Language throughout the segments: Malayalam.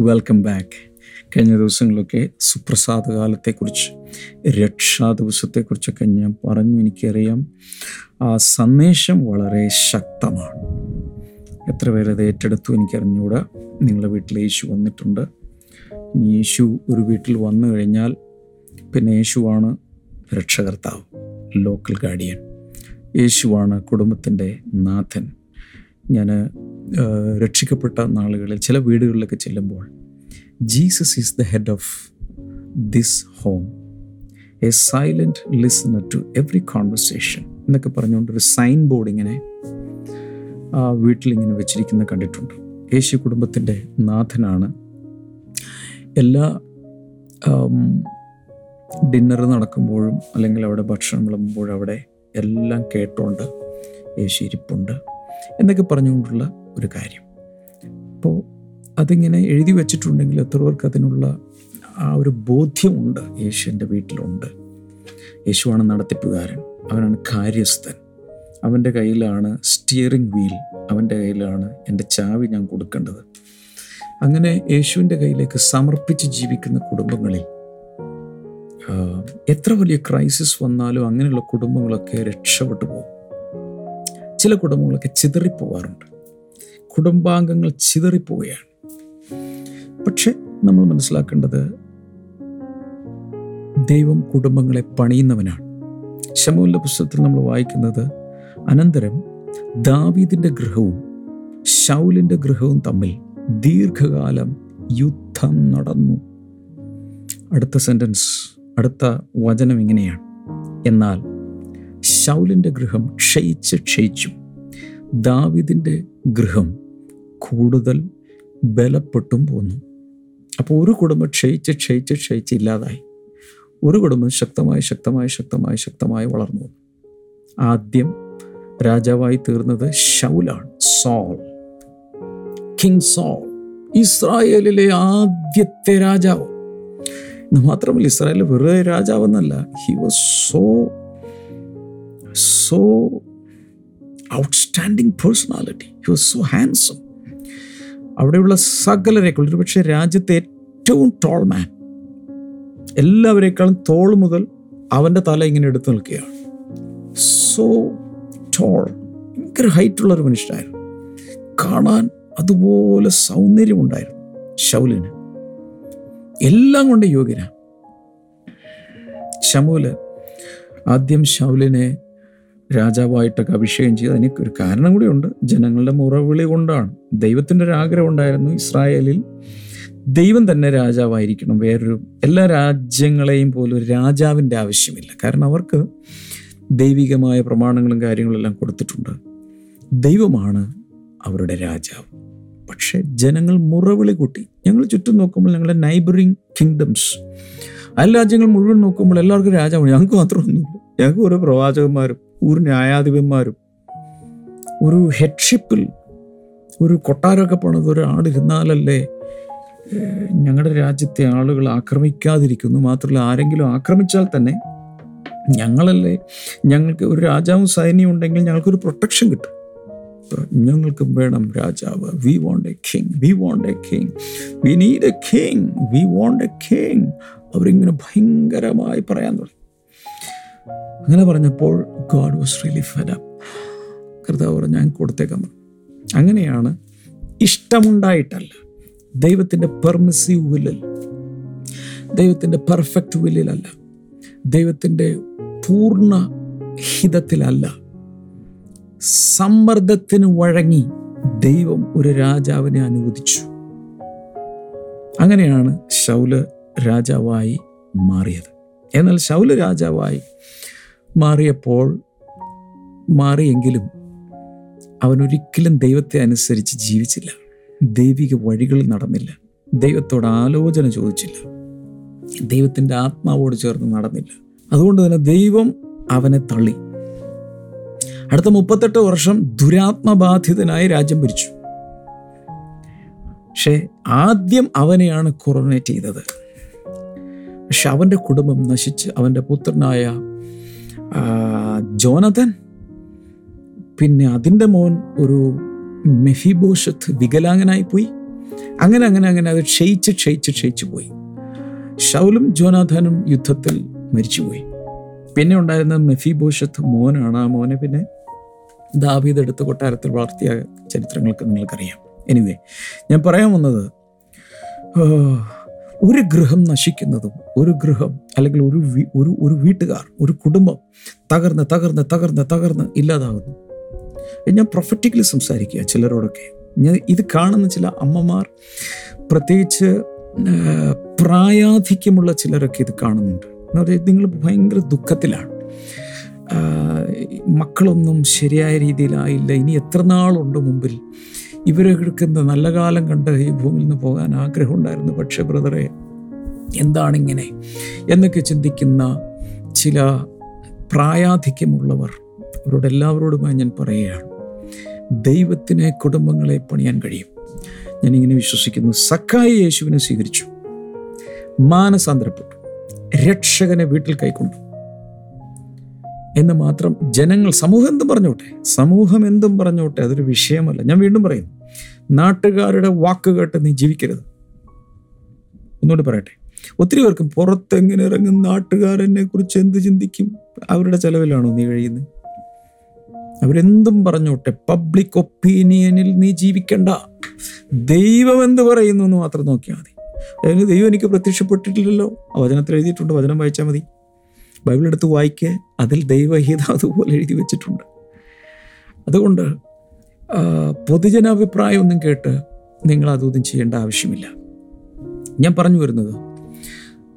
വെൽക്കം ബാക്ക് കഴിഞ്ഞ ദിവസങ്ങളൊക്കെ സുപ്രസാദ കാലത്തെക്കുറിച്ച് രക്ഷാ ദിവസത്തെക്കുറിച്ചൊക്കെ ഞാൻ പറഞ്ഞു. എനിക്കറിയാം. ആ സന്ദേശം വളരെ ശക്തമാണ്. എത്ര പേരത് ഏറ്റെടുത്തു എനിക്കറിഞ്ഞുകൂടാ നിങ്ങളുടെ വീട്ടിൽ യേശു വന്നിട്ടുണ്ട്. യേശു ഒരു വീട്ടിൽ വന്നു കഴിഞ്ഞാൽ പിന്നെ യേശുവാണ് രക്ഷകർത്താവ് ലോക്കൽ ഗാർഡിയൻ. യേശുവാണ് കുടുംബത്തിന്റെ നാഥൻ. ഞാൻ രക്ഷിക്കപ്പെട്ട നാളുകളിൽ ചില വീടുകളിലൊക്കെ ചെല്ലുമ്പോൾ Jesus is the head of this home. A silent listener to every conversation എന്നൊക്കെ പറഞ്ഞുകൊണ്ട് ഒരു സൈൻ ബോർഡ് ഇങ്ങനെ വീട്ടിലിങ്ങനെ വെച്ചിരിക്കുന്ന കണ്ടിട്ടുണ്ട്. യേശു കുടുംബത്തിന്റെ നാഥനാണ്. എല്ലാ ഡിന്നർ നടക്കുമ്പോഴും അല്ലെങ്കിൽ അവിടെ ഭക്ഷണം വിളമ്പുമ്പോഴും അവിടെ എല്ലാം കേട്ടോണ്ട് യേശു ഇരിപ്പുണ്ട്. എന്നൊക്കെ പറഞ്ഞുകൊണ്ടുള്ള ഒരു കാര്യം. അപ്പോൾ അതിങ്ങനെ എഴുതി വച്ചിട്ടുണ്ടെങ്കിൽ എത്ര പേർക്ക് അതിനുള്ള ആ ഒരു ബോധ്യമുണ്ട് യേശുവിന്റെ വീട്ടിലുണ്ട്. യേശുവാണ് നടത്തിപ്പുകാരൻ. അവനാണ് കാര്യസ്ഥൻ. അവന്റെ കയ്യിലാണ് സ്റ്റിയറിംഗ് വീൽ അവന്റെ കയ്യിലാണ് എന്റെ ചാവി ഞാൻ കൊടുക്കേണ്ടത്. അങ്ങനെ യേശുവിന്റെ കയ്യിലേക്ക് സമർപ്പിച്ച് ജീവിക്കുന്ന കുടുംബങ്ങളിൽ എത്ര വലിയ ക്രൈസിസ് വന്നാലും അങ്ങനെയുള്ള കുടുംബങ്ങളൊക്കെ രക്ഷപ്പെട്ടു പോകും. ചില കുടുംബങ്ങളൊക്കെ ചിതറിപ്പോവാറുണ്ട്. കുടുംബാംഗങ്ങൾ ചിതറിപ്പോവുകയാണ്. പക്ഷെ നമ്മൾ മനസ്സിലാക്കേണ്ടത് ദൈവം കുടുംബങ്ങളെ പണിയുന്നവനാണ്. ശമൂലിന്റെ പുസ്തകത്തിൽ നമ്മൾ വായിക്കുന്നത് അനന്തരം ദാവീദിന്റെ ഗൃഹവും ശൗലിന്റെ ഗൃഹവും തമ്മിൽ ദീർഘകാലം യുദ്ധം നടന്നു. അടുത്ത സെന്റൻസ് അടുത്ത വചനം ഇങ്ങനെയാണ്. എന്നാൽ ശൗലിന്റെ ഗൃഹം ക്ഷയിച്ച് ക്ഷയിച്ചു. ദാവിദിന്റെ ഗൃഹം കൂടുതൽ ബലപ്പെട്ടും പോന്നു. അപ്പോൾ ഒരു കുടുംബം ക്ഷയിച്ച് ക്ഷയിച്ച് ക്ഷയിച്ച് ഇല്ലാതായി. ഒരു കുടുംബം ശക്തമായി ശക്തമായി ശക്തമായി ശക്തമായി വളർന്നു വന്നു. ആദ്യം രാജാവായി തീർന്നത് ഷൗലാണ് സോൾ. കിങ് സോൾ ഇസ്രായേലിലെ ആദ്യത്തെ രാജാവ്. മാത്രമല്ല ഇസ്രായേലിലെ വെറുതെ രാജാവെന്നല്ല he was so so outstanding personality he was so handsome അവിടെയുള്ള സകലരേക്കാൾ ഒരുപക്ഷെ രാജ്യത്തെ ഏറ്റവും ടോൾ മാൻ എല്ലാവരേക്കാളും തോൾ മുതൽ അവന്റെ തല ഇങ്ങനെ എടുത്തു നിൽക്കുകയാണ്. സോ ടോൾ ഭയങ്കര ഹൈറ്റുള്ള ഒരു മനുഷ്യനായിരുന്നു. കാണാൻ അതുപോലെ സൗന്ദര്യമുണ്ടായിരുന്നു ശൗലിന്. എല്ലാം കൊണ്ട് യോഗ്യനാണ്. ശമൂൽ ആദ്യം ശൗലിനെ രാജാവായിട്ടൊക്കെ അഭിഷേകം ചെയ്ത് അതിന് ഒരു കാരണം കൂടിയുണ്ട് ജനങ്ങളുടെ മുറവിളി കൊണ്ടാണ്. ദൈവത്തിന്റെ ഒരു ആഗ്രഹം ഉണ്ടായിരുന്നു ഇസ്രായേലിൽ ദൈവം തന്നെ രാജാവായിരിക്കണം. വേറൊരു എല്ലാ രാജ്യങ്ങളെയും പോലും ഒരു രാജാവിന്റെ ആവശ്യമില്ല. കാരണം അവർക്ക് ദൈവികമായ പ്രമാണങ്ങളും കാര്യങ്ങളെല്ലാം കൊടുത്തിട്ടുണ്ട്. ദൈവമാണ് അവരുടെ രാജാവ്. പക്ഷേ ജനങ്ങൾ മുറവിളി കൂട്ടി. ഞങ്ങൾ ചുറ്റും നോക്കുമ്പോൾ ഞങ്ങളുടെ നൈബറിങ് കിങ്ഡംസ് അയൽ രാജ്യങ്ങൾ മുഴുവൻ നോക്കുമ്പോൾ എല്ലാവർക്കും രാജാവാണ്. ഞങ്ങൾക്ക് മാത്രമൊന്നുമില്ല. ഞങ്ങൾക്ക് ഓരോ പ്രവാചകന്മാരും ഒരു ന്യായാധിപന്മാരും ഒരു ഹെഡ്ഷിപ്പിൽ ഒരു കൊട്ടാരമൊക്കെ പണിത് ഒരാളിരുന്നാലല്ലേ ഞങ്ങളുടെ രാജ്യത്തെ ആളുകൾ ആക്രമിക്കാതിരിക്കുന്നു. മാത്രമല്ല ആരെങ്കിലും ആക്രമിച്ചാൽ തന്നെ ഞങ്ങളല്ലേ ഞങ്ങൾക്ക് ഒരു രാജാവും സൈന്യം ഉണ്ടെങ്കിൽ ഞങ്ങൾക്കൊരു പ്രൊട്ടക്ഷൻ കിട്ടും. ഞങ്ങൾക്കും വേണം രാജാവ്. We want a king we want a king we need a king we want a king അവരിങ്ങനെ ഭയങ്കരമായി പറയാൻ തുടങ്ങി. അങ്ങനെ പറഞ്ഞപ്പോൾ God was really fed up കർത്താവ് പറഞ്ഞു ഞാൻ കൊടുത്തേക്കാൻ അങ്ങനെയാണ് ഇഷ്ടമുണ്ടായിട്ടല്ല ദൈവത്തിന്റെ പെർമിസീവ് വില്ലിൽ ദൈവത്തിന്റെ പെർഫെക്റ്റ് വില്ലിലല്ല ദൈവത്തിന്റെ പൂർണ ഹിതത്തിലല്ല സമ്മർദ്ദത്തിന് വഴങ്ങി ദൈവം ഒരു രാജാവിനെ അനുവദിച്ചു. അങ്ങനെയാണ് ശൗൽ രാജാവായി മാറിയത്. എന്നാൽ ശൗൽ രാജാവായി മാറിയപ്പോൾ മാറിയെങ്കിലും അവൻ ഒരിക്കലും ദൈവത്തെ അനുസരിച്ച് ജീവിച്ചില്ല. ദൈവിക വഴികൾ നടന്നില്ല. ദൈവത്തോട് ആലോചന ചോദിച്ചില്ല. ദൈവത്തിന്റെ ആത്മാവോട് ചേർന്ന് നടന്നില്ല. അതുകൊണ്ട് തന്നെ ദൈവം അവനെ തള്ളി. അടുത്ത മുപ്പത്തെട്ട് വർഷം ദുരാത്മബാധിതനായി രാജ്യം ഭരിച്ചു. പക്ഷേ ആദ്യം അവനെയാണ് കൊറോണേറ്റ് ചെയ്തത്. പക്ഷെ അവന്റെ കുടുംബം നശിച്ച് അവന്റെ പുത്രനായ ആ, ജോനഥൻ. പിന്നെ അതിന്റെ മോൻ ഒരു മെഫിബോഷത്ത് വികലാംഗനായി പോയി. അങ്ങനെ അങ്ങനെ അങ്ങനെ അത് ക്ഷയിച്ച് ക്ഷയിച്ച് ക്ഷയിച്ചു പോയി. ഷൗലും ജോനാഥനും യുദ്ധത്തിൽ മരിച്ചുപോയി. പിന്നെ ഉണ്ടായിരുന്ന മെഫിബോഷത്ത് മോനാണ് ആ മോനെ പിന്നെ ദാവീദ് എടുത്ത് കൊട്ടാരത്തിൽ വളർത്തിയ ചരിത്രങ്ങൾക്ക് നിങ്ങൾക്കറിയാം. എനിവേ ഞാൻ പറയാൻ വന്നത് ഒരു ഗൃഹം നശിക്കുന്നതും ഒരു ഗൃഹം അല്ലെങ്കിൽ ഒരു ഒരു ഒരു വീട്ടുകാർ ഒരു കുടുംബം തകർന്ന് തകർന്ന് തകർന്ന് തകർന്ന് ഇല്ലാതാകുന്നു ഞാൻ പ്രൊഫറ്റിക്കലി സംസാരിക്കുക ചിലരോടൊക്കെ. ഞാൻ ഇത് കാണുന്ന ചില അമ്മമാർ പ്രത്യേകിച്ച് പ്രായാധിക്യമുള്ള ചിലരൊക്കെ ഇത് കാണുന്നുണ്ട്. എന്ന് പറഞ്ഞാൽ നിങ്ങൾ ഭയങ്കര ദുഃഖത്തിലാണ്. മക്കളൊന്നും ശരിയായ രീതിയിലായില്ല. ഇനി എത്ര നാളുണ്ട് മുമ്പിൽ? ഇവരൊക്കെ എന്താ നല്ല കാലം കണ്ട് ഈ ഭൂമിയിൽ നിന്ന് പോകാൻ ആഗ്രഹമുണ്ടായിരുന്നു. പക്ഷേ ബ്രദറെ എന്താണിങ്ങനെ എന്നൊക്കെ ചിന്തിക്കുന്ന ചില പ്രായാധിക്യമുള്ളവർ അവരോട് എല്ലാവരോടുമായി ഞാൻ പറയുകയാണ്. ദൈവത്തിനെ കുടുംബങ്ങളെ പണിയാൻ കഴിയും. ഞാനിങ്ങനെ വിശ്വസിക്കുന്നു. സക്കായി യേശുവിനെ സ്വീകരിച്ചു. മാനസാന്തരപ്പെട്ടു. രക്ഷകനെ വീട്ടിൽ കൈക്കൊണ്ടു. എന്ന് മാത്രം ജനങ്ങൾ സമൂഹം എന്തും പറഞ്ഞോട്ടെ? സമൂഹം എന്തും പറഞ്ഞോട്ടെ അതൊരു വിഷയമല്ല. ഞാൻ വീണ്ടും പറയുന്നു നാട്ടുകാരുടെ വാക്ക് കേട്ട് നീ ജീവിക്കരുത്. ഒന്നുകൂടി പറയട്ടെ. ഒത്തിരി പേർക്കും പുറത്തെങ്ങനെ ഇറങ്ങും? നാട്ടുകാരെന്നെ കുറിച്ച് എന്ത് ചിന്തിക്കും? അവരുടെ ചെലവിലാണോ നീ കഴിയുന്നത് അവരെന്തും പറഞ്ഞോട്ടെ പബ്ലിക് ഒപ്പീനിയനിൽ നീ ജീവിക്കണ്ട. ദൈവം എന്ത് പറയുന്നു എന്ന് മാത്രം നോക്കിയാൽ മതി. അതിന് ദൈവം എനിക്ക് പ്രത്യക്ഷപ്പെട്ടിട്ടില്ലല്ലോ. വചനത്തിൽ എഴുതിയിട്ടുണ്ട് വചനം വായിച്ചാൽ മതി. ബൈബിൾ എടുത്ത് വായിക്കുക അതിൽ ദൈവഹിത അതുപോലെ എഴുതി വെച്ചിട്ടുണ്ട്. അതുകൊണ്ട് പൊതുജനാഭിപ്രായമൊന്നും കേട്ട് നിങ്ങൾ അതൊന്നും ചെയ്യേണ്ട ആവശ്യമില്ല. ഞാൻ പറഞ്ഞു വരുന്നത്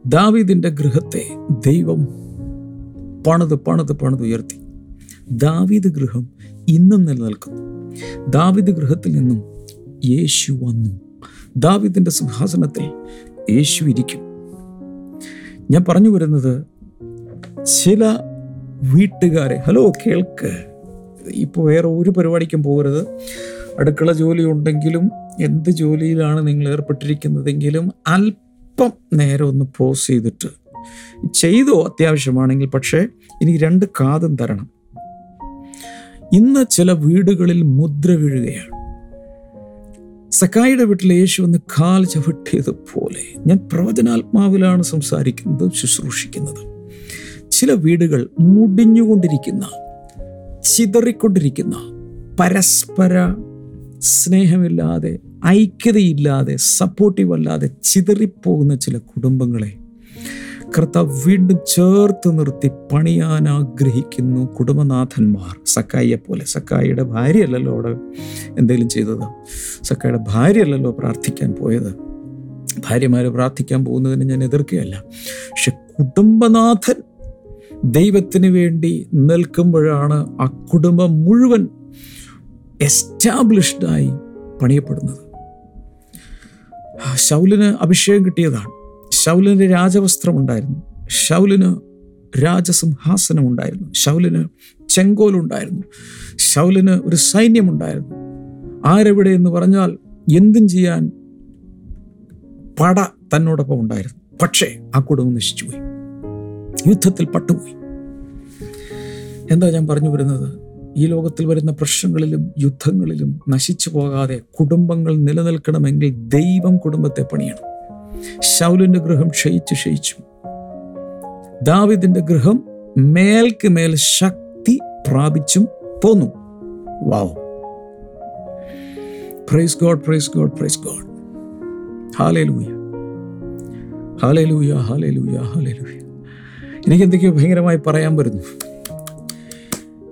ദാവീദിന്റെ ഗൃഹത്തെ ദൈവം പണിത് പണിത് പണത് ഉയർത്തി. ദാവീദ് ഗൃഹം ഇന്നും നിലനിൽക്കുന്നു. ദാവീദ് ഗൃഹത്തിൽ നിന്നും യേശു വന്നു. ദാവീദിന്റെ സിംഹാസനത്തിൽ യേശു ഇരിക്കും. ഞാൻ പറഞ്ഞു വരുന്നത് ചില വീട്ടുകാരെ ഹലോ കേൾക്ക്. ഇപ്പോൾ വേറെ ഒരു പരിപാടിക്കും പോകരുത്. അടുക്കള ജോലി ഉണ്ടെങ്കിലും എന്ത് ജോലിയിലാണ് നിങ്ങൾ ഏർപ്പെട്ടിരിക്കുന്നതെങ്കിലും അല്പം നേരം ഒന്ന് പോസ് ചെയ്തിട്ട്. ചെയ്തോ അത്യാവശ്യമാണെങ്കിൽ പക്ഷേ എനിക്ക് രണ്ട് കാതും തരണം. ഇന്ന് ചില വീടുകളിൽ മുദ്ര വീഴുകയാണ്. സക്കായിയുടെ വീട്ടിൽ യേശു ഒന്ന് കാൽ ചവിട്ടിയതുപോലെ ഞാൻ പ്രവചനാത്മാവിലാണ് സംസാരിക്കുന്നത് ശുശ്രൂഷിക്കുന്നത്. ചില വീടുകൾ മുടിഞ്ഞുകൊണ്ടിരിക്കുന്ന ചിതറിക്കൊണ്ടിരിക്കുന്ന പരസ്പര സ്നേഹമില്ലാതെ ഐക്യതയില്ലാതെ സപ്പോർട്ടീവ് അല്ലാതെ ചിതറിപ്പോകുന്ന ചില കുടുംബങ്ങളെ കർത്താവ് വീണ്ടും ചേർത്ത് നിർത്തി പണിയാൻ ആഗ്രഹിക്കുന്നു. കുടുംബനാഥന്മാർ സക്കായിയെ പോലെ സക്കായിയുടെ ഭാര്യയല്ലല്ലോ അവിടെ എന്തെങ്കിലും ചെയ്തത്. സക്കായിയുടെ ഭാര്യയല്ലല്ലോ പ്രാർത്ഥിക്കാൻ പോയത്. ഭാര്യമാർ പ്രാർത്ഥിക്കാൻ പോകുന്നതിന് ഞാൻ എതിർക്കുകയല്ല. പക്ഷെ കുടുംബനാഥൻ ദൈവത്തിന് വേണ്ടി നിൽക്കുമ്പോഴാണ് ആ കുടുംബം മുഴുവൻ എസ്റ്റാബ്ലിഷ്ഡായി പണിയപ്പെടുന്നത്. ശൗലിന് അഭിഷേകം കിട്ടിയതാണ്. ശൗലിന് രാജവസ്ത്രം ഉണ്ടായിരുന്നു. ശൗലിന് രാജസിംഹാസനം ഉണ്ടായിരുന്നു. ശൗലിന് ചെങ്കോലുണ്ടായിരുന്നു ശൗലിന് ഒരു സൈന്യമുണ്ടായിരുന്നു ആരെവിടെ എന്ന് പറഞ്ഞാൽ എന്തും ചെയ്യാൻ പട തന്നോടൊപ്പം ഉണ്ടായിരുന്നു. പക്ഷേ ആ കുടുംബം നശിച്ചുപോയി. യുദ്ധത്തിൽ പട്ടുപോയി. എന്താ ഞാൻ പറഞ്ഞു വരുന്നത്? ഈ ലോകത്തിൽ വരുന്ന പ്രശ്നങ്ങളിലും യുദ്ധങ്ങളിലും നശിച്ചു പോകാതെ കുടുംബങ്ങൾ നിലനിൽക്കണമെങ്കിൽ ദൈവം കുടുംബത്തെ പണിയണം. ശൗലിന്റെ ഗൃഹം ക്ഷയിച്ചു ക്ഷയിച്ചു. ദാവിദിന്റെ ഗൃഹം മേൽക്ക് മേൽ ശക്തി പ്രാപിച്ചും പോന്നു. Wow praise God praise God praise God hallelujah hallelujah hallelujah hallelujah എനിക്ക് എന്തൊക്കെയോ ഭയങ്കരമായി പറയാൻ വരുന്നു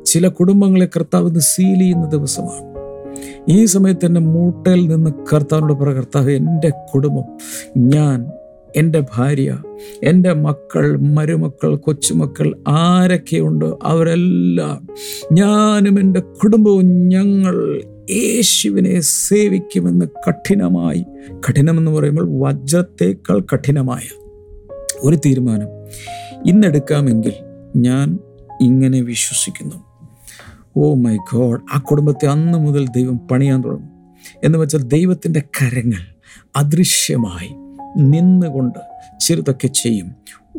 ചില കുടുംബങ്ങളെ കർത്താവ് സീൽ ചെയ്യുന്ന ദിവസമാണ്. ഈ സമയത്ത് എന്റെ മൂട്ടയിൽ നിന്ന് കർത്താവിനോട് പറ കർത്താവ് എന്റെ കുടുംബം ഞാൻ എന്റെ ഭാര്യ എന്റെ മക്കൾ മരുമക്കൾ കൊച്ചുമക്കൾ ആരൊക്കെയുണ്ടോ? അവരെല്ലാം ഞാനും എന്റെ കുടുംബവും ഞങ്ങൾ യേശുവിനെ സേവിക്കുമെന്ന് കഠിനമായി കഠിനമെന്ന് പറയുമ്പോൾ വജ്രത്തേക്കാൾ കഠിനമായ ഒരു തീരുമാനം. ഇന്നെടുക്കാമെങ്കിൽ ഞാൻ ഇങ്ങനെ വിശ്വസിക്കുന്നു. ഓ മൈ ഗോഡ് ആ കുടുംബത്തെ അന്ന് മുതൽ ദൈവം പണിയാൻ തുടങ്ങും. എന്ന് വെച്ചാൽ ദൈവത്തിന്റെ കരങ്ങൾ അദൃശ്യമായി നിന്നുകൊണ്ട് ചെറുതൊക്കെ ചെയ്യും.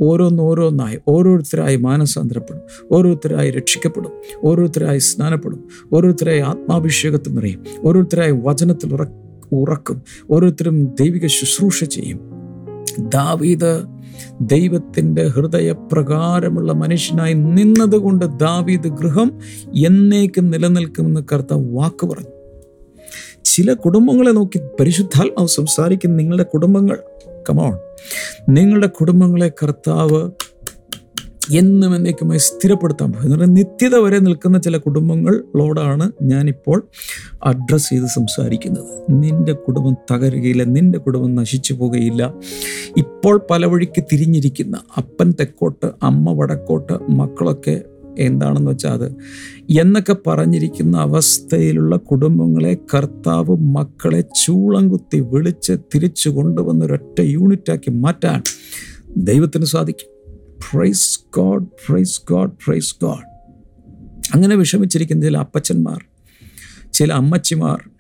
ഓരോന്നോരോന്നായി ഓരോരുത്തരായി മാനസാന്തരപ്പെടും ഓരോരുത്തരായി രക്ഷിക്കപ്പെടും ഓരോരുത്തരായി സ്നാനപ്പെടും ഓരോരുത്തരായി ആത്മാഭിഷേകത്തിൽ നിറയും ഓരോരുത്തരായി വചനത്തിൽ ഉറ ഉറക്കും ഓരോരുത്തരും ദൈവിക ശുശ്രൂഷ ചെയ്യും. ദാവീദ് ദൈവത്തിന്റെ ഹൃദയപ്രകാരമുള്ള മനുഷ്യനായി നിന്നതുകൊണ്ട് ദാവീദ് ഗൃഹം എന്നേക്കും നിലനിൽക്കുമെന്ന് കർത്താവ് വാക്ക് പറഞ്ഞു. ചില കുടുംബങ്ങളെ നോക്കി പരിശുദ്ധാത്മാവ് സംസാരിക്കുന്ന നിങ്ങളുടെ കുടുംബങ്ങൾ കമോൺ നിങ്ങളുടെ കുടുംബങ്ങളെ കർത്താവ് എന്നും എന്നേക്കുമായി സ്ഥിരപ്പെടുത്താൻ എന്ന് പറഞ്ഞാൽ നിത്യത വരെ നിൽക്കുന്ന ചില കുടുംബങ്ങളോടാണ് ഞാനിപ്പോൾ അഡ്രസ്സ് ചെയ്ത് സംസാരിക്കുന്നത്. നിന്റെ കുടുംബം തകരുകയില്ല നിന്റെ കുടുംബം നശിച്ചു പോകുകയില്ല. ഇപ്പോൾ പല വഴിക്ക് തിരിഞ്ഞിരിക്കുന്ന അപ്പൻ തെക്കോട്ട് അമ്മ വടക്കോട്ട് മക്കളൊക്കെ എന്താണെന്ന് വെച്ചാൽ അത് എന്നൊക്കെ പറഞ്ഞിരിക്കുന്ന അവസ്ഥയിലുള്ള കുടുംബങ്ങളെ കർത്താവ് മക്കളെ ചൂളം കുത്തി വിളിച്ച് തിരിച്ചു കൊണ്ടുവന്ന ഒരൊറ്റ യൂണിറ്റാക്കി മാറ്റാൻ ദൈവത്തിന് സാധിക്കും. Praise God praise God praise God അങ്ങനെ വിഷമിച്ചിരിക്കുന്ന ചില അപ്പച്ചന്മാർ ചില അമ്മച്ചിമാർ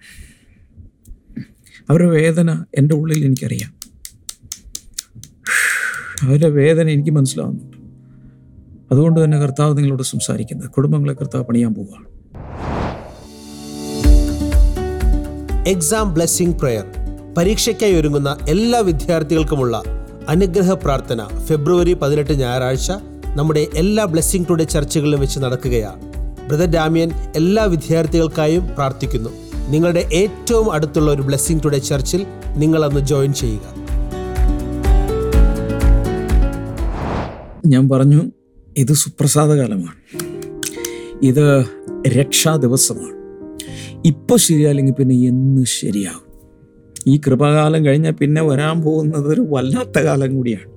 അവരുടെ വേദന എന്റെ ഉള്ളിൽ എനിക്കറിയാം. അവരുടെ വേദന എനിക്ക് മനസ്സിലാവുന്നുണ്ട്. അതുകൊണ്ട് തന്നെ കർത്താവ് നിങ്ങളോട് സംസാരിക്കുന്നത് കുടുംബങ്ങളെ കർത്താവ് പണിയാൻ പോവുകയാണ്. എക്സാം ബ്ലെസ്സിംഗ് പ്രയർ പരീക്ഷയ്ക്കായി ഒരുങ്ങുന്ന എല്ലാ വിദ്യാർത്ഥികൾക്കുമുള്ള അനുഗ്രഹ പ്രാർത്ഥന ഫെബ്രുവരി പതിനെട്ട് ഞായറാഴ്ച നമ്മുടെ എല്ലാ ബ്ലെസ്സിംഗ് ടുഡേ ചർച്ചകളിലും വെച്ച് നടക്കുകയാണ്. ബ്രദർ ഡാമിയൻ എല്ലാ വിദ്യാർത്ഥികൾക്കായും പ്രാർത്ഥിക്കുന്നു. നിങ്ങളുടെ ഏറ്റവും അടുത്തുള്ള ഒരു ബ്ലെസ്സിംഗ് ടുഡേ ചർച്ചിൽ നിങ്ങളന്ന് ജോയിൻ ചെയ്യുക. ഞാൻ പറഞ്ഞു ഇത് സുപ്രസാദകാലമാണ് ഇത് രക്ഷാ ദിവസമാണ്. ഇപ്പോൾ ശരിയല്ലെങ്കിൽ പിന്നെ എന്ന് ശരിയാകും ഈ കൃപകാലം കഴിഞ്ഞാൽ പിന്നെ വരാൻ പോകുന്നത് ഒരു വല്ലാത്ത കാലം കൂടിയാണ്.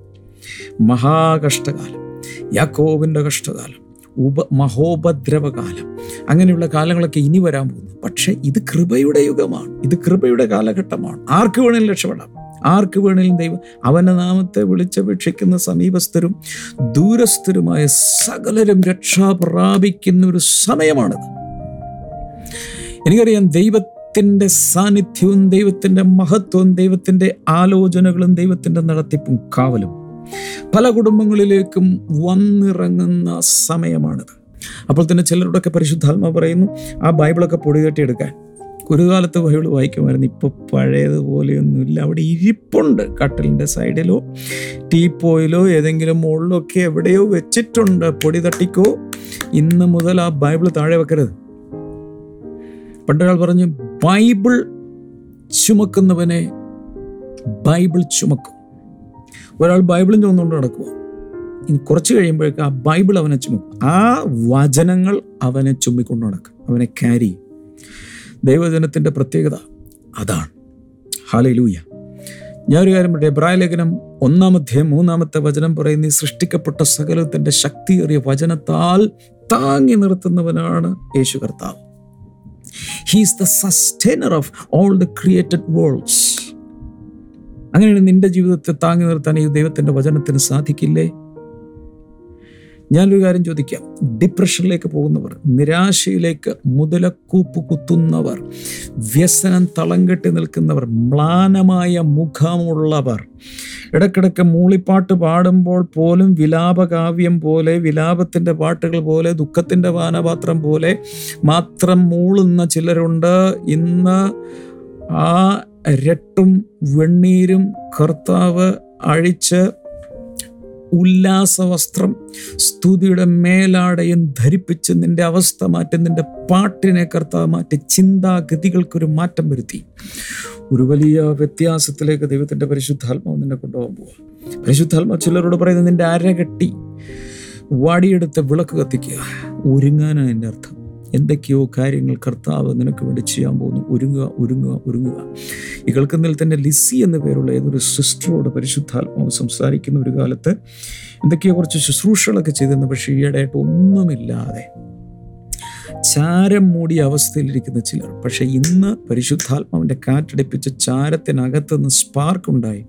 മഹാകഷ്ടകാലം. യാക്കോബിന്റെ കഷ്ടകാലം. ഉപ മഹോപദ്രവകാലം. അങ്ങനെയുള്ള കാലങ്ങളൊക്കെ ഇനി വരാൻ പോകുന്നു. പക്ഷേ ഇത് കൃപയുടെ യുഗമാണ്. ഇത് കൃപയുടെ കാലഘട്ടമാണ്. ആർക്ക് വേണേലും രക്ഷപ്പെടാം. ആർക്ക് വേണേലും ദൈവം അവന്റെ നാമത്തെ വിളിച്ചപേക്ഷിക്കുന്ന സമീപസ്ഥരും ദൂരസ്ഥരുമായ സകലരും രക്ഷ പ്രാപിക്കുന്ന ഒരു സമയമാണിത്. എനിക്കറിയാം ദൈവത്തിന്റെ സാന്നിധ്യവും ദൈവത്തിന്റെ മഹത്വവും ദൈവത്തിന്റെ ആലോചനകളും ദൈവത്തിന്റെ നടത്തിപ്പും കാവലും പല കുടുംബങ്ങളിലേക്കും വന്നിറങ്ങുന്ന സമയമാണിത്. അപ്പോൾ തന്നെ ചിലരോടൊക്കെ പരിശുദ്ധാത്മ പറയുന്നു ആ ബൈബിളൊക്കെ പൊടി തട്ടിയെടുക്കാൻ ഒരു കാലത്ത് ബൈബിൾ വായിക്കുമായിരുന്നു ഇപ്പോൾ പഴയതുപോലെയൊന്നുമില്ല. അവിടെ ഇരിപ്പുണ്ട്. കട്ടലിന്റെ സൈഡിലോ ടീപ്പോയിലോ ഏതെങ്കിലും മുകളിലോ ഒക്കെ എവിടെയോ വെച്ചിട്ടുണ്ട്. പൊടി തട്ടിക്കോ. ഇന്ന് മുതൽ ആ ബൈബിൾ താഴെ വെക്കരുത്. പണ്ടൊരാൾ പറഞ്ഞു ബൈബിൾ ചുമക്കുന്നവനെ ബൈബിൾ ചുമക്കും. ഒരാൾ ബൈബിളും ചുമന്നുകൊണ്ട് നടക്കുക ഇനി കുറച്ച് കഴിയുമ്പോഴേക്ക് ആ ബൈബിൾ അവനെ ചുമക്കും. ആ വചനങ്ങൾ അവനെ ചുമ്മിക്കൊണ്ട് നടക്കും. അവനെ ക്യാരി ദൈവജനത്തിന്റെ പ്രത്യേകത അതാണ്. ഹാലയിലൂയ ഞാനൊരു കാര്യം പറയട്ടെ എബ്രായ ലേഖനം ഒന്നാമത്തെ മൂന്നാമത്തെ വചനം പറയുന്ന ഈ സൃഷ്ടിക്കപ്പെട്ട സകലത്തിന്റെ ശക്തിയേറിയ വചനത്താൽ താങ്ങി നിർത്തുന്നവനാണ് യേശു കർത്താവ്. He's the sustainer of all the created worlds അങ്ങനെയാണ് നിന്റെ ജീവിതത്തെ താങ്ങി നിർത്താൻ ഈ ദൈവത്തിന്റെ വചനത്തിന് സാധിക്കില്ലേ? ഞാനൊരു കാര്യം ചോദിക്കാം. ഡിപ്രഷനിലേക്ക് പോകുന്നവർ നിരാശയിലേക്ക് മുതലക്കൂപ്പ് കുത്തുന്നവർ വ്യസനം തളം കെട്ടി നിൽക്കുന്നവർ മ്ലാനമായ മുഖമുള്ളവർ ഇടക്കിടക്ക് മൂളിപ്പാട്ട് പാടുമ്പോൾ പോലും വിലാപകാവ്യം പോലെ വിലാപത്തിന്റെ പാട്ടുകൾ പോലെ ദുഃഖത്തിന്റെ പാനപാത്രം പോലെ മാത്രം മൂളുന്ന ചിലരുണ്ട്. ഇന്ന് ആ രട്ടും വെണ്ണീരും കർത്താവ് അഴിച്ച് ഉല്ലാസവസ്ത്രം സ്തുതിയുടെ മേലാടയും ധരിപ്പിച്ച് നിന്റെ അവസ്ഥ മാറ്റി നിന്റെ പാട്ടിനെ കർത്താവ് മാറ്റി ചിന്താഗതികൾക്കൊരു മാറ്റം വരുത്തി. ഒരു വലിയ വ്യത്യാസത്തിലേക്ക് ദൈവത്തിന്റെ പരിശുദ്ധാത്മാവ് നിന്നെ കൊണ്ടുപോകാൻ പോവുക പരിശുദ്ധാത്മാവ് ചിലരോട് പറയുന്നത് നിന്റെ അരകെട്ടി വാടിയെടുത്ത് വിളക്ക് കത്തിക്കുക. ഒരുങ്ങാനാണ് എന്റെ അർത്ഥം. എന്തൊക്കെയോ കാര്യങ്ങൾ കർത്താവ് നിനക്ക് വേണ്ടി ചെയ്യാൻ പോകുന്നു. ഒരുങ്ങുക ഒരുങ്ങുക ഒരുങ്ങുക. ഈ കേൾക്കുന്നതിൽ തന്നെ ലിസി എന്ന പേരുള്ള ഏതൊരു സിസ്റ്ററോട് പരിശുദ്ധാത്മാവ് സംസാരിക്കുന്ന ഒരു കാലത്ത് എന്തൊക്കെയോ കുറച്ച് ശുശ്രൂഷകളൊക്കെ ചെയ്തിരുന്നു. പക്ഷേ ഈയിടെയായിട്ട് ഒന്നുമില്ലാതെ ചാരം മൂടിയ അവസ്ഥയിലിരിക്കുന്ന ചിലർ. പക്ഷേ ഇന്ന് പരിശുദ്ധാത്മാവിന്റെ കാറ്റടിപ്പിച്ച ചാരത്തിനകത്ത് നിന്ന് സ്പാർക്ക് ഉണ്ടായി.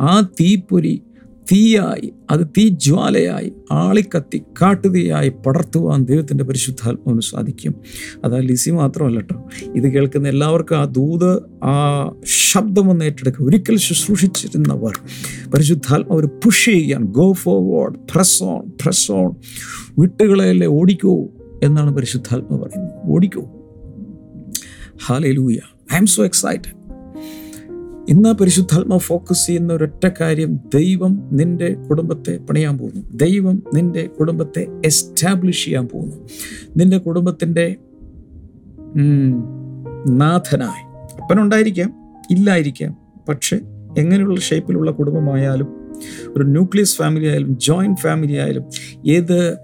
ആ തീപ്പൊരി തീയായി അത് തീ ജ്വാലയായി ആളിക്കത്തി കാട്ടുതീയായി പടർത്തുവാൻ ദൈവത്തിന്റെ പരിശുദ്ധാത്മാവിന് സാധിക്കും. അതാ ലിസി മാത്രമല്ല കേട്ടോ ഇത് കേൾക്കുന്ന എല്ലാവർക്കും ആ ദൂത് ആ ശബ്ദമൊന്ന് ഏറ്റെടുക്കുക. ഒരിക്കൽ ശുശ്രൂഷിച്ചിരുന്നവർ പരിശുദ്ധാത്മാവ് ഒരു പുഷ് ചെയ്യാൻ go forward press on press on വിട്ടുകളയല്ലേ ഓടിക്കോ എന്നാണ് പരിശുദ്ധാത്മാവ് പറയുന്നത്. ഓടിക്കോ. ഹാലേ ലൂയ ഐ എം സോ എക്സൈറ്റഡ് ഇന്ന് പരിശുദ്ധാത്മ ഫോക്കസ് ചെയ്യുന്ന ഒരൊറ്റ കാര്യം ദൈവം നിന്റെ കുടുംബത്തെ പണിയാൻ പോകുന്നു. ദൈവം നിന്റെ കുടുംബത്തെ എസ്റ്റാബ്ലിഷ് ചെയ്യാൻ പോകുന്നു. നിന്റെ കുടുംബത്തിന്റെ നാഥനായി. അപ്പനുണ്ടായിരിക്കാം ഇല്ലായിരിക്കാം പക്ഷെ എങ്ങനെയുള്ള ഷേപ്പിലുള്ള കുടുംബമായാലും ഒരു ന്യൂക്ലിയസ് ഫാമിലി ആയാലും ജോയിന്റ് ഫാമിലി ആയാലും ഏത്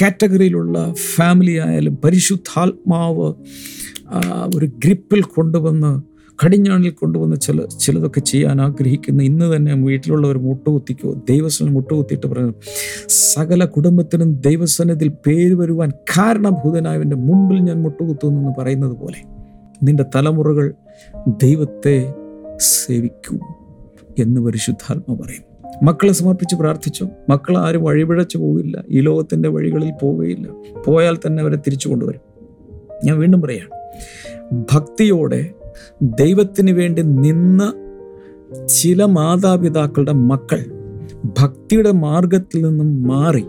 കാറ്റഗറിയിലുള്ള ഫാമിലി ആയാലും പരിശുദ്ധാത്മാവ് ഒരു ഗ്രിപ്പിൽ കൊണ്ടുവന്ന് കടിഞ്ഞാണിൽ കൊണ്ടുവന്ന് ചില ചിലതൊക്കെ ചെയ്യാൻ ആഗ്രഹിക്കുന്ന ഇന്ന് തന്നെ വീട്ടിലുള്ളവർ മുട്ടുകുത്തിക്കോ ദൈവസ്വനം മുട്ടുകുത്തിയിട്ട് പറഞ്ഞു സകല കുടുംബത്തിനും ദൈവസനത്തിൽ പേര് വരുവാൻ കാരണഭൂതനായവന്റെ മുമ്പിൽ ഞാൻ മുട്ടുകുത്തുന്നു എന്ന് പറയുന്നത് പോലെ നിന്റെ തലമുറകൾ ദൈവത്തെ സേവിക്കൂ എന്ന് പരിശുദ്ധാത്മ പറയും. മക്കളെ സമർപ്പിച്ച് പ്രാർത്ഥിച്ചു? മക്കൾ ആരും വഴിപിഴച്ചു പോകില്ല ഈ ലോകത്തിന്റെ വഴികളിൽ പോവുകയില്ല. പോയാൽ തന്നെ അവരെ തിരിച്ചു കൊണ്ടുവരും. ഞാൻ വീണ്ടും പറയാണ് ഭക്തിയോടെ ദൈവത്തിന് വേണ്ടി നിന്ന് ചില മാതാപിതാക്കളുടെ മക്കൾ ഭക്തിയുടെ മാർഗത്തിൽ നിന്നും മാറി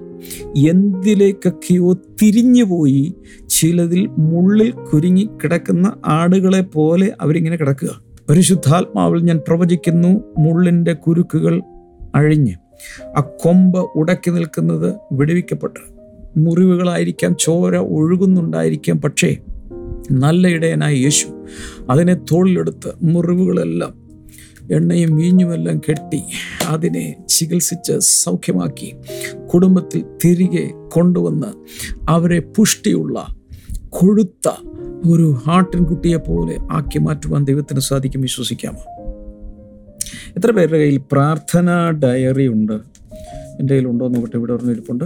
എന്തിലേക്കൊക്കെയോ തിരിഞ്ഞുപോയി ചിലതിൽ മുള്ളിൽ കുരുങ്ങി കിടക്കുന്ന ആടുകളെ പോലെ അവരിങ്ങനെ കിടക്കുക. പരിശുദ്ധാത്മാവിൽ ഞാൻ പ്രവചിക്കുന്നു മുള്ളിന്റെ കുരുക്കുകൾ അഴിഞ്ഞ് ആ കൊമ്പ് ഉടക്കി നിൽക്കുന്നത് വിടുവിക്കപ്പെട്ട്. മുറിവുകളായിരിക്കാം ചോര ഒഴുകുന്നുണ്ടായിരിക്കാം പക്ഷേ നല്ല ഇടയനായ യേശു അതിനെ തോളിലെടുത്ത് മുറിവുകളെല്ലാം എണ്ണയും വീഞ്ഞുമെല്ലാം കെട്ടി അതിനെ ചികിത്സിച്ച് സൗഖ്യമാക്കി കുടുംബത്തിൽ തിരികെ കൊണ്ടുവന്ന് അവരെ പുഷ്ടിയുള്ള കൊഴുത്ത ഒരു ആട്ടിൻകുട്ടിയെ പോലെ ആക്കി മാറ്റുവാൻ ദൈവത്തിന് സാധിക്കും വിശ്വസിക്കാമോ? എത്ര പേരുടെ കയ്യിൽ പ്രാർത്ഥന ഡയറി ഉണ്ട്? എന്റെ കയ്യിൽ ഉണ്ടോ നോക്കട്ടെ ഇവിടെ പറഞ്ഞിരിപ്പുണ്ട്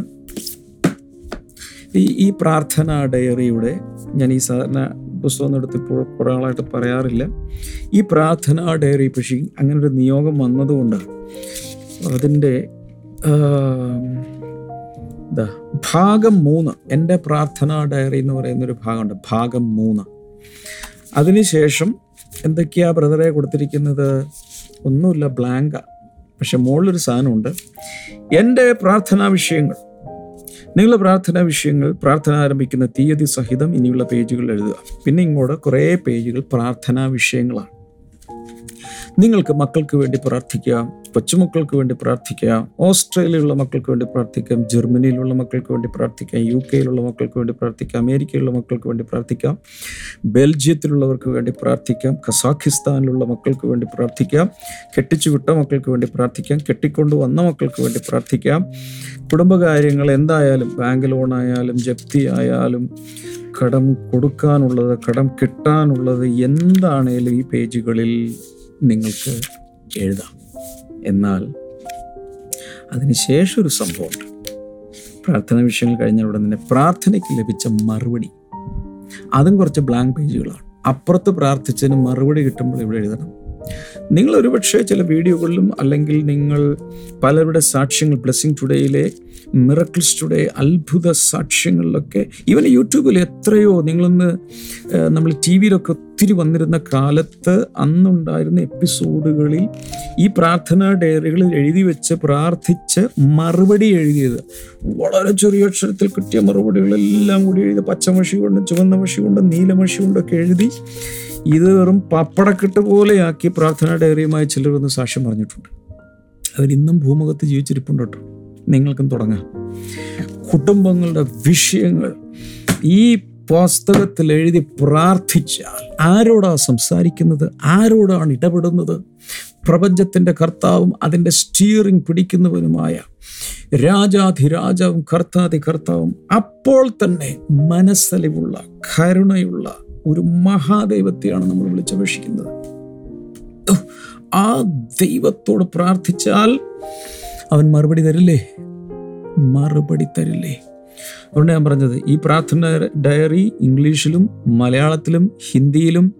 ഈ ഈ പ്രാർത്ഥന ഡയറിയുടെ ഞാൻ ഈ സാധാരണ പുസ്തകം എടുത്തിപ്പോൾ കുറേ ആളായിട്ട് പറയാറില്ല. ഈ പ്രാർത്ഥന ഡയറി പക്ഷേ അങ്ങനെ ഒരു നിയോഗം വന്നതുകൊണ്ട് അതിന്റെ ഇതാ ഭാഗം മൂന്ന് എന്റെ പ്രാർത്ഥന ഡയറി എന്ന് പറയുന്നൊരു ഭാഗമുണ്ട്. ഭാഗം മൂന്ന്. അതിനുശേഷം എന്തൊക്കെയാ ബ്രദറെ കൊടുത്തിരിക്കുന്നത്? ഒന്നുമില്ല ബ്ലാങ്ക പക്ഷെ മുകളിലൊരു സാധനമുണ്ട്. എന്റെ പ്രാർത്ഥനാ വിഷയങ്ങൾ. നിങ്ങളുടെ പ്രാർത്ഥനാ വിഷയങ്ങൾ പ്രാർത്ഥന ആരംഭിക്കുന്ന തീയതി സഹിതം ഇനിയുള്ള പേജുകൾ എഴുതുക. പിന്നെ ഇങ്ങോട്ട് കുറേ പേജുകൾ പ്രാർത്ഥനാ വിഷയങ്ങളാണ്. നിങ്ങൾക്ക് മക്കൾക്ക് വേണ്ടി പ്രാർത്ഥിക്കാം കൊച്ചുമക്കൾക്ക് വേണ്ടി പ്രാർത്ഥിക്കാം ഓസ്ട്രേലിയയിലുള്ള മക്കൾക്ക് വേണ്ടി പ്രാർത്ഥിക്കാം ജർമ്മനിയിലുള്ള മക്കൾക്ക് വേണ്ടി പ്രാർത്ഥിക്കാം യു കെയിലുള്ള മക്കൾക്ക് വേണ്ടി പ്രാർത്ഥിക്കാം അമേരിക്കയിലുള്ള മക്കൾക്ക് വേണ്ടി പ്രാർത്ഥിക്കാം ബെൽജിയത്തിലുള്ളവർക്ക് വേണ്ടി പ്രാർത്ഥിക്കാം കസാഖിസ്ഥാനിലുള്ള മക്കൾക്ക് വേണ്ടി പ്രാർത്ഥിക്കാം കെട്ടിച്ചു വിട്ട മക്കൾക്ക് വേണ്ടി പ്രാർത്ഥിക്കാം കെട്ടിക്കൊണ്ട് വന്ന മക്കൾക്ക് വേണ്ടി പ്രാർത്ഥിക്കാം. കുടുംബകാര്യങ്ങൾ എന്തായാലും ബാങ്ക് ലോണായാലും ജപ്തി ആയാലും കടം കൊടുക്കാനുള്ളത് കടം കിട്ടാനുള്ളത് എന്താണേലും ഈ പേജുകളിൽ നിങ്ങൾക്ക് എഴുതാം. എന്നാൽ അതിനുശേഷം ഒരു സംഭവം പ്രാർത്ഥന വിഷയങ്ങൾ കഴിഞ്ഞ ഉടൻ തന്നെ പ്രാർത്ഥനയ്ക്ക് ലഭിച്ച മറുപടി. അതും കുറച്ച് ബ്ലാങ്ക് പേജുകളാണ് അപ്പുറത്ത് പ്രാർത്ഥിച്ചതിന് മറുപടി കിട്ടുമ്പോൾ ഇവിടെ എഴുതണം. നിങ്ങൾ ഒരുപക്ഷെ ചില വീഡിയോകളിലും അല്ലെങ്കിൽ നിങ്ങൾ പലരുടെ സാക്ഷ്യങ്ങൾ ബ്ലെസ്സിങ് ടുഡേയിലെ മിറക്കിൾസ് ടുഡേ അത്ഭുത സാക്ഷ്യങ്ങളിലൊക്കെ ഈവൻ യൂട്യൂബിൽ എത്രയോ നിങ്ങളൊന്ന് നമ്മൾ ടി വിയിലൊക്കെ ഒത്തിരി വന്നിരുന്ന കാലത്ത് അന്നുണ്ടായിരുന്ന എപ്പിസോഡുകളിൽ ഈ പ്രാർത്ഥനാ ഡയറികളിൽ എഴുതി വെച്ച് പ്രാർത്ഥിച്ച് മറുപടി എഴുതിയത്. വളരെ ചെറിയ അക്ഷരത്തിൽ കിട്ടിയ മറുപടികളെല്ലാം കൂടി എഴുതി പച്ചമഷി കൊണ്ട് ചുവന്ന മഷി കൊണ്ട് നീലമഷി കൊണ്ടൊക്കെ എഴുതി ഇത് വെറും പപ്പടക്കെട്ട് പോലെയാക്കി പ്രാർത്ഥനാ ഡയറിയുമായി ചിലർ വന്ന് സാക്ഷ്യം പറഞ്ഞിട്ടുണ്ട്. അവരിന്നും ഭൂമുഖത്ത് ജീവിച്ചിരിപ്പുണ്ട് കേട്ടോ. നിങ്ങൾക്കും തുടങ്ങാം. കുടുംബങ്ങളുടെ വിഷയങ്ങൾ ഈ പുസ്തകത്തിൽ എഴുതി പ്രാർത്ഥിച്ചാൽ ആരോടാ സംസാരിക്കുന്നത്? ആരോടാണ് ഇടപെടുന്നത്? പ്രപഞ്ചത്തിന്റെ കർത്താവും അതിന്റെ സ്റ്റിയറിംഗ് പിടിക്കുന്നവനുമായ രാജാധിരാജാവും കർത്താതി കർത്താവും അപ്പോൾ തന്നെ മനസ്സലിവുള്ള കരുണയുള്ള ഒരു മഹാദൈവത്തെയാണ് നമ്മൾ വിളിച്ചപേക്ഷിക്കുന്നത്. ആ ദൈവത്തോട് പ്രാർത്ഥിച്ചാൽ അവൻ മറുപടി തരില്ലേ? മറുപടി തരില്ലേ? അതുകൊണ്ട് ഞാൻ പറഞ്ഞത് ഈ പ്രാർത്ഥന ഡയറി ഇംഗ്ലീഷിലും മലയാളത്തിലും ഹിന്ദിയിലും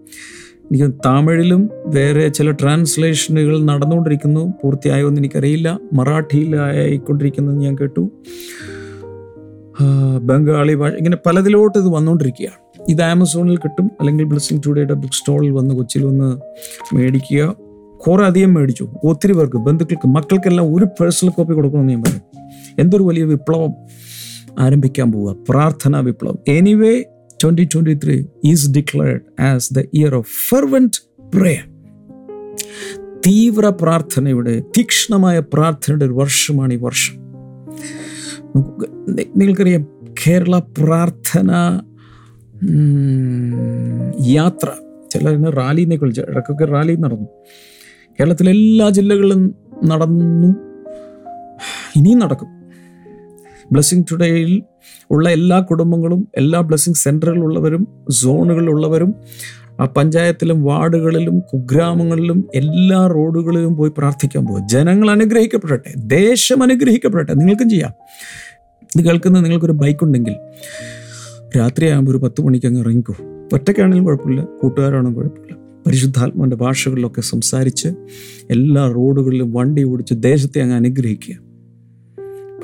എനിക്ക് തമിഴിലും വേറെ ചില ട്രാൻസ്ലേഷനുകൾ നടന്നുകൊണ്ടിരിക്കുന്നു പൂർത്തിയായോ എന്ന് എനിക്കറിയില്ല മറാഠിയിലായിക്കൊണ്ടിരിക്കുന്നത് ഞാൻ കേട്ടു. ബംഗാളി ഭാഷ ഇങ്ങനെ പലതിലോട്ട് ഇത് വന്നുകൊണ്ടിരിക്കുകയാണ്. ഇത് ആമസോണിൽ കിട്ടും അല്ലെങ്കിൽ ബ്ലെസ്സിങ് ടുഡേയുടെ ബുക്ക് സ്റ്റോളിൽ വന്ന് കൊച്ചിയിൽ വന്ന് മേടിക്കുക. കുറേ അധികം മേടിച്ചു ഒത്തിരി പേർക്ക് ബന്ധുക്കൾക്ക് മക്കൾക്കെല്ലാം ഒരു പേഴ്സണൽ കോപ്പി കൊടുക്കണമെന്ന് ഞാൻ പറയും എന്തൊരു വലിയ വിപ്ലവം. ആരംഭിക്കാൻ പോവുക. പ്രാർത്ഥനാ വിപ്ലവം. Anyway twenty twenty three is declared as the year of fervent prayer തീവ്ര പ്രാർത്ഥനയുടെ തീക്ഷ്ണമായ പ്രാർത്ഥനയുടെ ഒരു വർഷമാണ് ഈ വർഷം. നിങ്ങൾക്കറിയാം കേരള പ്രാർത്ഥന യാത്ര. ചിലതിന് റാലി എന്നൊക്കെ ഇടയ്ക്കൊക്കെ റാലി നടന്നു. കേരളത്തിലെ എല്ലാ ജില്ലകളിലും നടന്നു. ഇനിയും നടക്കും. ബ്ലെസ്സിങ് ടുഡേയിൽ ഉള്ള എല്ലാ കുടുംബങ്ങളും എല്ലാ ബ്ലെസ്സിങ് സെന്ററുകളുള്ളവരും സോണുകളിലുള്ളവരും ആ പഞ്ചായത്തിലും വാർഡുകളിലും കുഗ്രാമങ്ങളിലും എല്ലാ റോഡുകളിലും പോയി പ്രാർത്ഥിക്കാൻ പോകും ജനങ്ങൾ അനുഗ്രഹിക്കപ്പെടട്ടെ. ദേശം അനുഗ്രഹിക്കപ്പെടട്ടെ. നിങ്ങൾക്കും ചെയ്യാം. ഇത് കേൾക്കുന്ന നിങ്ങൾക്കൊരു ബൈക്ക് ഉണ്ടെങ്കിൽ രാത്രിയാകുമ്പോൾ ഒരു പത്ത് മണിക്ക് അങ്ങ് ഇറങ്ങിക്കോ. ഒറ്റയ്ക്കാണെങ്കിലും കുഴപ്പമില്ല. കൂട്ടുകാരാണെങ്കിലും കുഴപ്പമില്ല. പരിശുദ്ധാത്മാവിന്റെ ഭാഷകളിലൊക്കെ സംസാരിച്ച് എല്ലാ റോഡുകളിലും വണ്ടി ഓടിച്ച് ദേശത്തെ അങ്ങ് അനുഗ്രഹിക്കുക.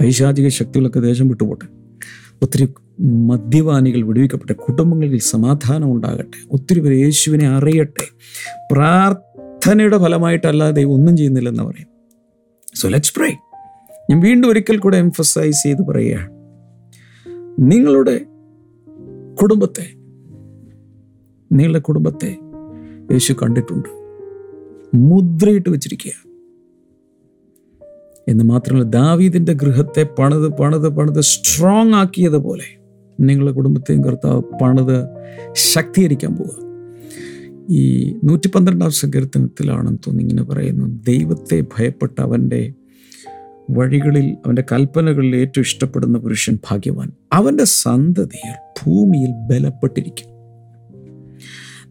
പൈശാചിക ശക്തികളൊക്കെ ദേശം വിട്ടുപോട്ടെ. ഒത്തിരി മദ്യപാനികൾ വിടുവിക്കപ്പെട്ടെ. കുടുംബങ്ങളിൽ സമാധാനം ഉണ്ടാകട്ടെ ഒത്തിരി പേര് യേശുവിനെ അറിയട്ടെ. പ്രാർത്ഥനയുടെ ഫലമായിട്ടല്ലാതെ ഒന്നും ചെയ്യുന്നില്ലെന്ന് പറയും. സോ ലെറ്റ്സ് പ്രേ ഞാൻ വീണ്ടും ഒരിക്കൽ കൂടെ എംഫസൈസ് ചെയ്ത് പറയുകയാണ്. നിങ്ങളുടെ കുടുംബത്തെ നിങ്ങളുടെ കുടുംബത്തെ യേശു കണ്ടിട്ടുണ്ട്. മുദ്രയിട്ട് വെച്ചിരിക്കുക എന്ന് മാത്രമല്ല ദാവീദിന്റെ ഗൃഹത്തെ പണിത് പണിത് പണിത് സ്ട്രോങ് ആക്കിയതുപോലെ നിങ്ങളുടെ കുടുംബത്തെയും കർത്താവ് പണിത് ശക്തീകരിക്കാൻ പോവുക. ഈ നൂറ്റി പന്ത്രണ്ടാം സങ്കീർത്തനത്തിലാണെന്ന് തോന്നി ഇങ്ങനെ പറയുന്നു ദൈവത്തെ ഭയപ്പെട്ട അവന്റെ വഴികളിൽ അവന്റെ കൽപ്പനകളിൽ ഏറ്റവും ഇഷ്ടപ്പെടുന്ന പുരുഷൻ ഭാഗ്യവാൻ. അവന്റെ സന്തതികൾ ഭൂമിയിൽ ബലപ്പെട്ടിരിക്കും.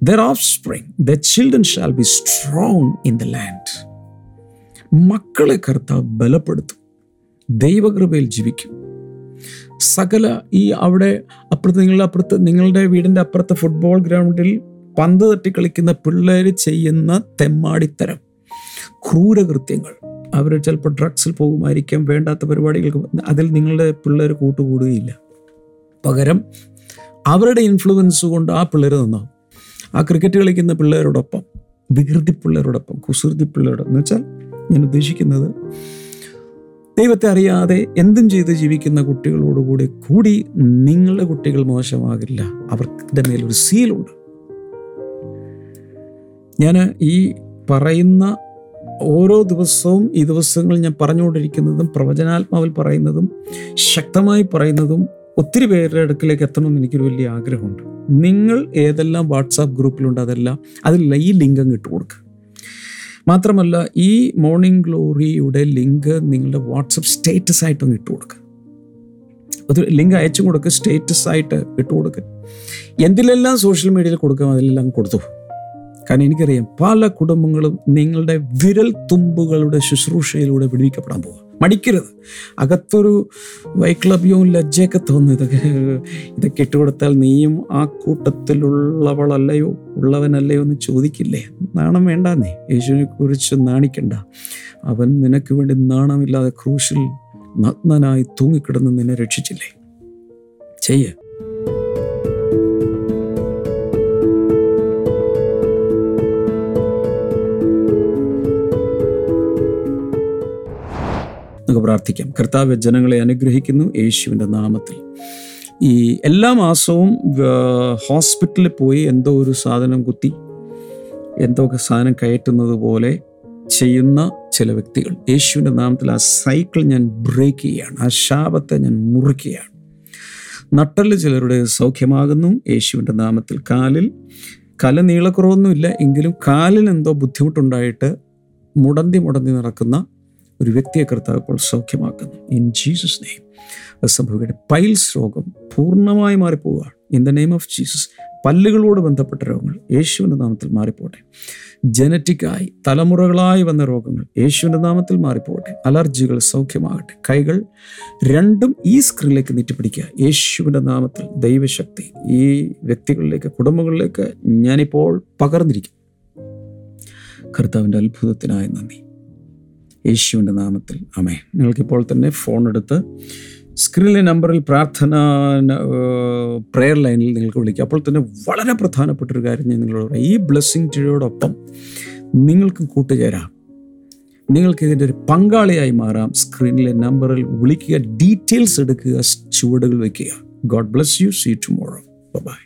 Their offspring the children shall be strong in the land മക്കളെ കർത്താവ് ബലപ്പെടുത്തും. ദൈവകൃപയിൽ ജീവിക്കും. സകല ഈ അവിടെ അപ്പുറത്ത് നിങ്ങളുടെ അപ്പുറത്ത് നിങ്ങളുടെ വീടിന്റെ അപ്പുറത്ത് ഫുട്ബോൾ ഗ്രൗണ്ടിൽ പന്ത് തട്ടി കളിക്കുന്ന പിള്ളേർ ചെയ്യുന്ന തെമ്മാടിത്തരം. ക്രൂരകൃത്യങ്ങൾ. അവർ ചിലപ്പോൾ ഡ്രഗ്സിൽ പോകുമായിരിക്കാം വേണ്ടാത്ത പരിപാടികൾക്ക് അതിൽ നിങ്ങളുടെ പിള്ളേർ കൂട്ടുകൂടുകയില്ല. പകരം അവരുടെ ഇൻഫ്ലുവൻസ് കൊണ്ട് ആ പിള്ളേർ നന്നാവും. ആ ക്രിക്കറ്റ് കളിക്കുന്ന പിള്ളേരോടൊപ്പം വികൃതി പിള്ളേരോടൊപ്പം കുസൃതി പിള്ളേരോടൊപ്പം. എന്ന് വെച്ചാൽ ഞാൻ ഉദ്ദേശിക്കുന്നത് ദൈവത്തെ അറിയാതെ എന്തും ചെയ്ത് ജീവിക്കുന്ന കുട്ടികളോടുകൂടി കൂടി നിങ്ങളുടെ കുട്ടികൾ മോശമാകില്ല. അവർക്കിന്റെ മേലൊരു സീലുണ്ട്. ഞാൻ ഈ പറയുന്ന ഓരോ ദിവസവും ഈ ദിവസങ്ങൾ ഞാൻ പറഞ്ഞുകൊണ്ടിരിക്കുന്നതും പ്രവചനാത്മാവിൽ പറയുന്നതും ശക്തമായി പറയുന്നതും ഒത്തിരി പേരുടെ അടുക്കിലേക്ക് എത്തണമെന്ന് എനിക്കൊരു വലിയ ആഗ്രഹമുണ്ട്. നിങ്ങൾ ഏതെല്ലാം വാട്സാപ്പ് ഗ്രൂപ്പിലുണ്ട് അതെല്ലാം അതിൽ ഈ ലിങ്ക് ഇട്ട് മാത്രമല്ല ഈ മോർണിംഗ് ഗ്ലോറിയുടെ ലിങ്ക് നിങ്ങളുടെ വാട്സപ്പ് സ്റ്റേറ്റസ് ആയിട്ടൊന്ന് ഇട്ട് കൊടുക്കുക അത് ലിങ്ക് അയച്ചു കൊടുക്കുക സ്റ്റേറ്റസ് ആയിട്ട് ഇട്ട് കൊടുക്കുക എന്തിലെല്ലാം സോഷ്യൽ മീഡിയയിൽ കൊടുക്കാം അതിലെല്ലാം കൊടുത്തു. കാരണം എനിക്കറിയാം പല കുടുംബങ്ങളും നിങ്ങളുടെ വിരൽ തുമ്പുകളുടെ ശുശ്രൂഷയിലൂടെ വിടുവിക്കപ്പെടാൻ പോകുക മടിക്കരുത്. അകത്തൊരു വൈക്ലഭ്യവും ലജ്ജയൊക്കെ തോന്നുന്നു ഇതൊക്കെ ഇതൊക്കെ ഇട്ടുകൊടുത്താൽ നീയും ആ കൂട്ടത്തിലുള്ളവളല്ലയോ ഉള്ളവനല്ലയോ എന്ന് ചോദിക്കില്ലേ? നാണം വേണ്ട നീ യേശുവിനെ കുറിച്ച് നാണിക്കണ്ട. അവൻ നിനക്ക് വേണ്ടി നാണമില്ലാതെ ക്രൂശിൽ നഗ്നനായി തൂങ്ങിക്കിടന്ന് നിന്നെ രക്ഷിച്ചില്ലേ? ചെയ്യ്. നമുക്ക് പ്രാർത്ഥിക്കാം. കർത്താവ് ജനങ്ങളെ അനുഗ്രഹിക്കുന്നു യേശുവിന്റെ നാമത്തിൽ. ഈ എല്ലാ മാസവും ഹോസ്പിറ്റലിൽ പോയി എന്തോ ഒരു സാധനം കുത്തി എന്തോ ഒക്കെ സാധനം കയറ്റുന്നത് പോലെ ചെയ്യുന്ന ചില വ്യക്തികൾ. യേശുവിന്റെ നാമത്തിൽ ആ സൈക്കിൾ ഞാൻ ബ്രേക്ക് ചെയ്യുകയാണ്. ആ ശാപത്തെ ഞാൻ മുറിക്കുകയാണ്. നട്ടൽ ചിലരുടെ സൗഖ്യമാകുന്നു. യേശുവിന്റെ നാമത്തിൽ കാലിൽ കല നീളക്കുറവൊന്നുമില്ല. എങ്കിലും കാലിൽ എന്തോ ബുദ്ധിമുട്ടുണ്ടായിട്ട് മുടന്തി മുടന്തി നടക്കുന്ന ഒരു വ്യക്തിയെ കർത്താവ് ഇപ്പോൾ സൗഖ്യമാക്കുന്നു. ഇൻ ജീസസ് നെയ്മ് അത് സംഭവിക്കട്ടെ പൈൽസ് രോഗം പൂർണമായി മാറിപ്പോവുകയാണ്. In the name of Jesus പല്ലുകളോട് ബന്ധപ്പെട്ട രോഗങ്ങൾ യേശുവിന്റെ നാമത്തിൽ മാറിപ്പോട്ടെ. ജനറ്റിക്കായി തലമുറകളായി വന്ന രോഗങ്ങൾ യേശുവിന്റെ നാമത്തിൽ മാറിപ്പോകട്ടെ അലർജികൾ സൗഖ്യമാകട്ടെ. കൈകൾ രണ്ടും ഈ സ്ക്രീനിലേക്ക് നീട്ടിപ്പിടിക്കുക. യേശുവിന്റെ നാമത്തിൽ ദൈവശക്തി ഈ വ്യക്തികളിലേക്ക് കുടുംബങ്ങളിലേക്ക് ഞാനിപ്പോൾ പകർന്നിരിക്കും കർത്താവിന്റെ അത്ഭുതത്തിനായി നന്ദി. യേശുവിന്റെ നാമത്തിൽ. അമേ നിങ്ങൾക്കിപ്പോൾ തന്നെ ഫോൺ എടുത്ത് സ്ക്രീനിലെ നമ്പറിൽ പ്രാർത്ഥന പ്രെയർ ലൈനിൽ നിങ്ങൾക്ക് വിളിക്കുക അപ്പോൾ തന്നെ വളരെ പ്രധാനപ്പെട്ട ഒരു കാര്യം ഞാൻ നിങ്ങളോട് പറയാം. ഈ ബ്ലെസ്സിങ് ടിയോടൊപ്പം നിങ്ങൾക്കും കൂട്ടുചേരാം. നിങ്ങൾക്ക് ഇതിന്റെ ഒരു പങ്കാളിയായി മാറാം. സ്ക്രീനിലെ നമ്പറിൽ വിളിക്കുക ഡീറ്റെയിൽസ് എടുക്കുക ചുവടുകൾ വയ്ക്കുക. God bless you see tomorrow bye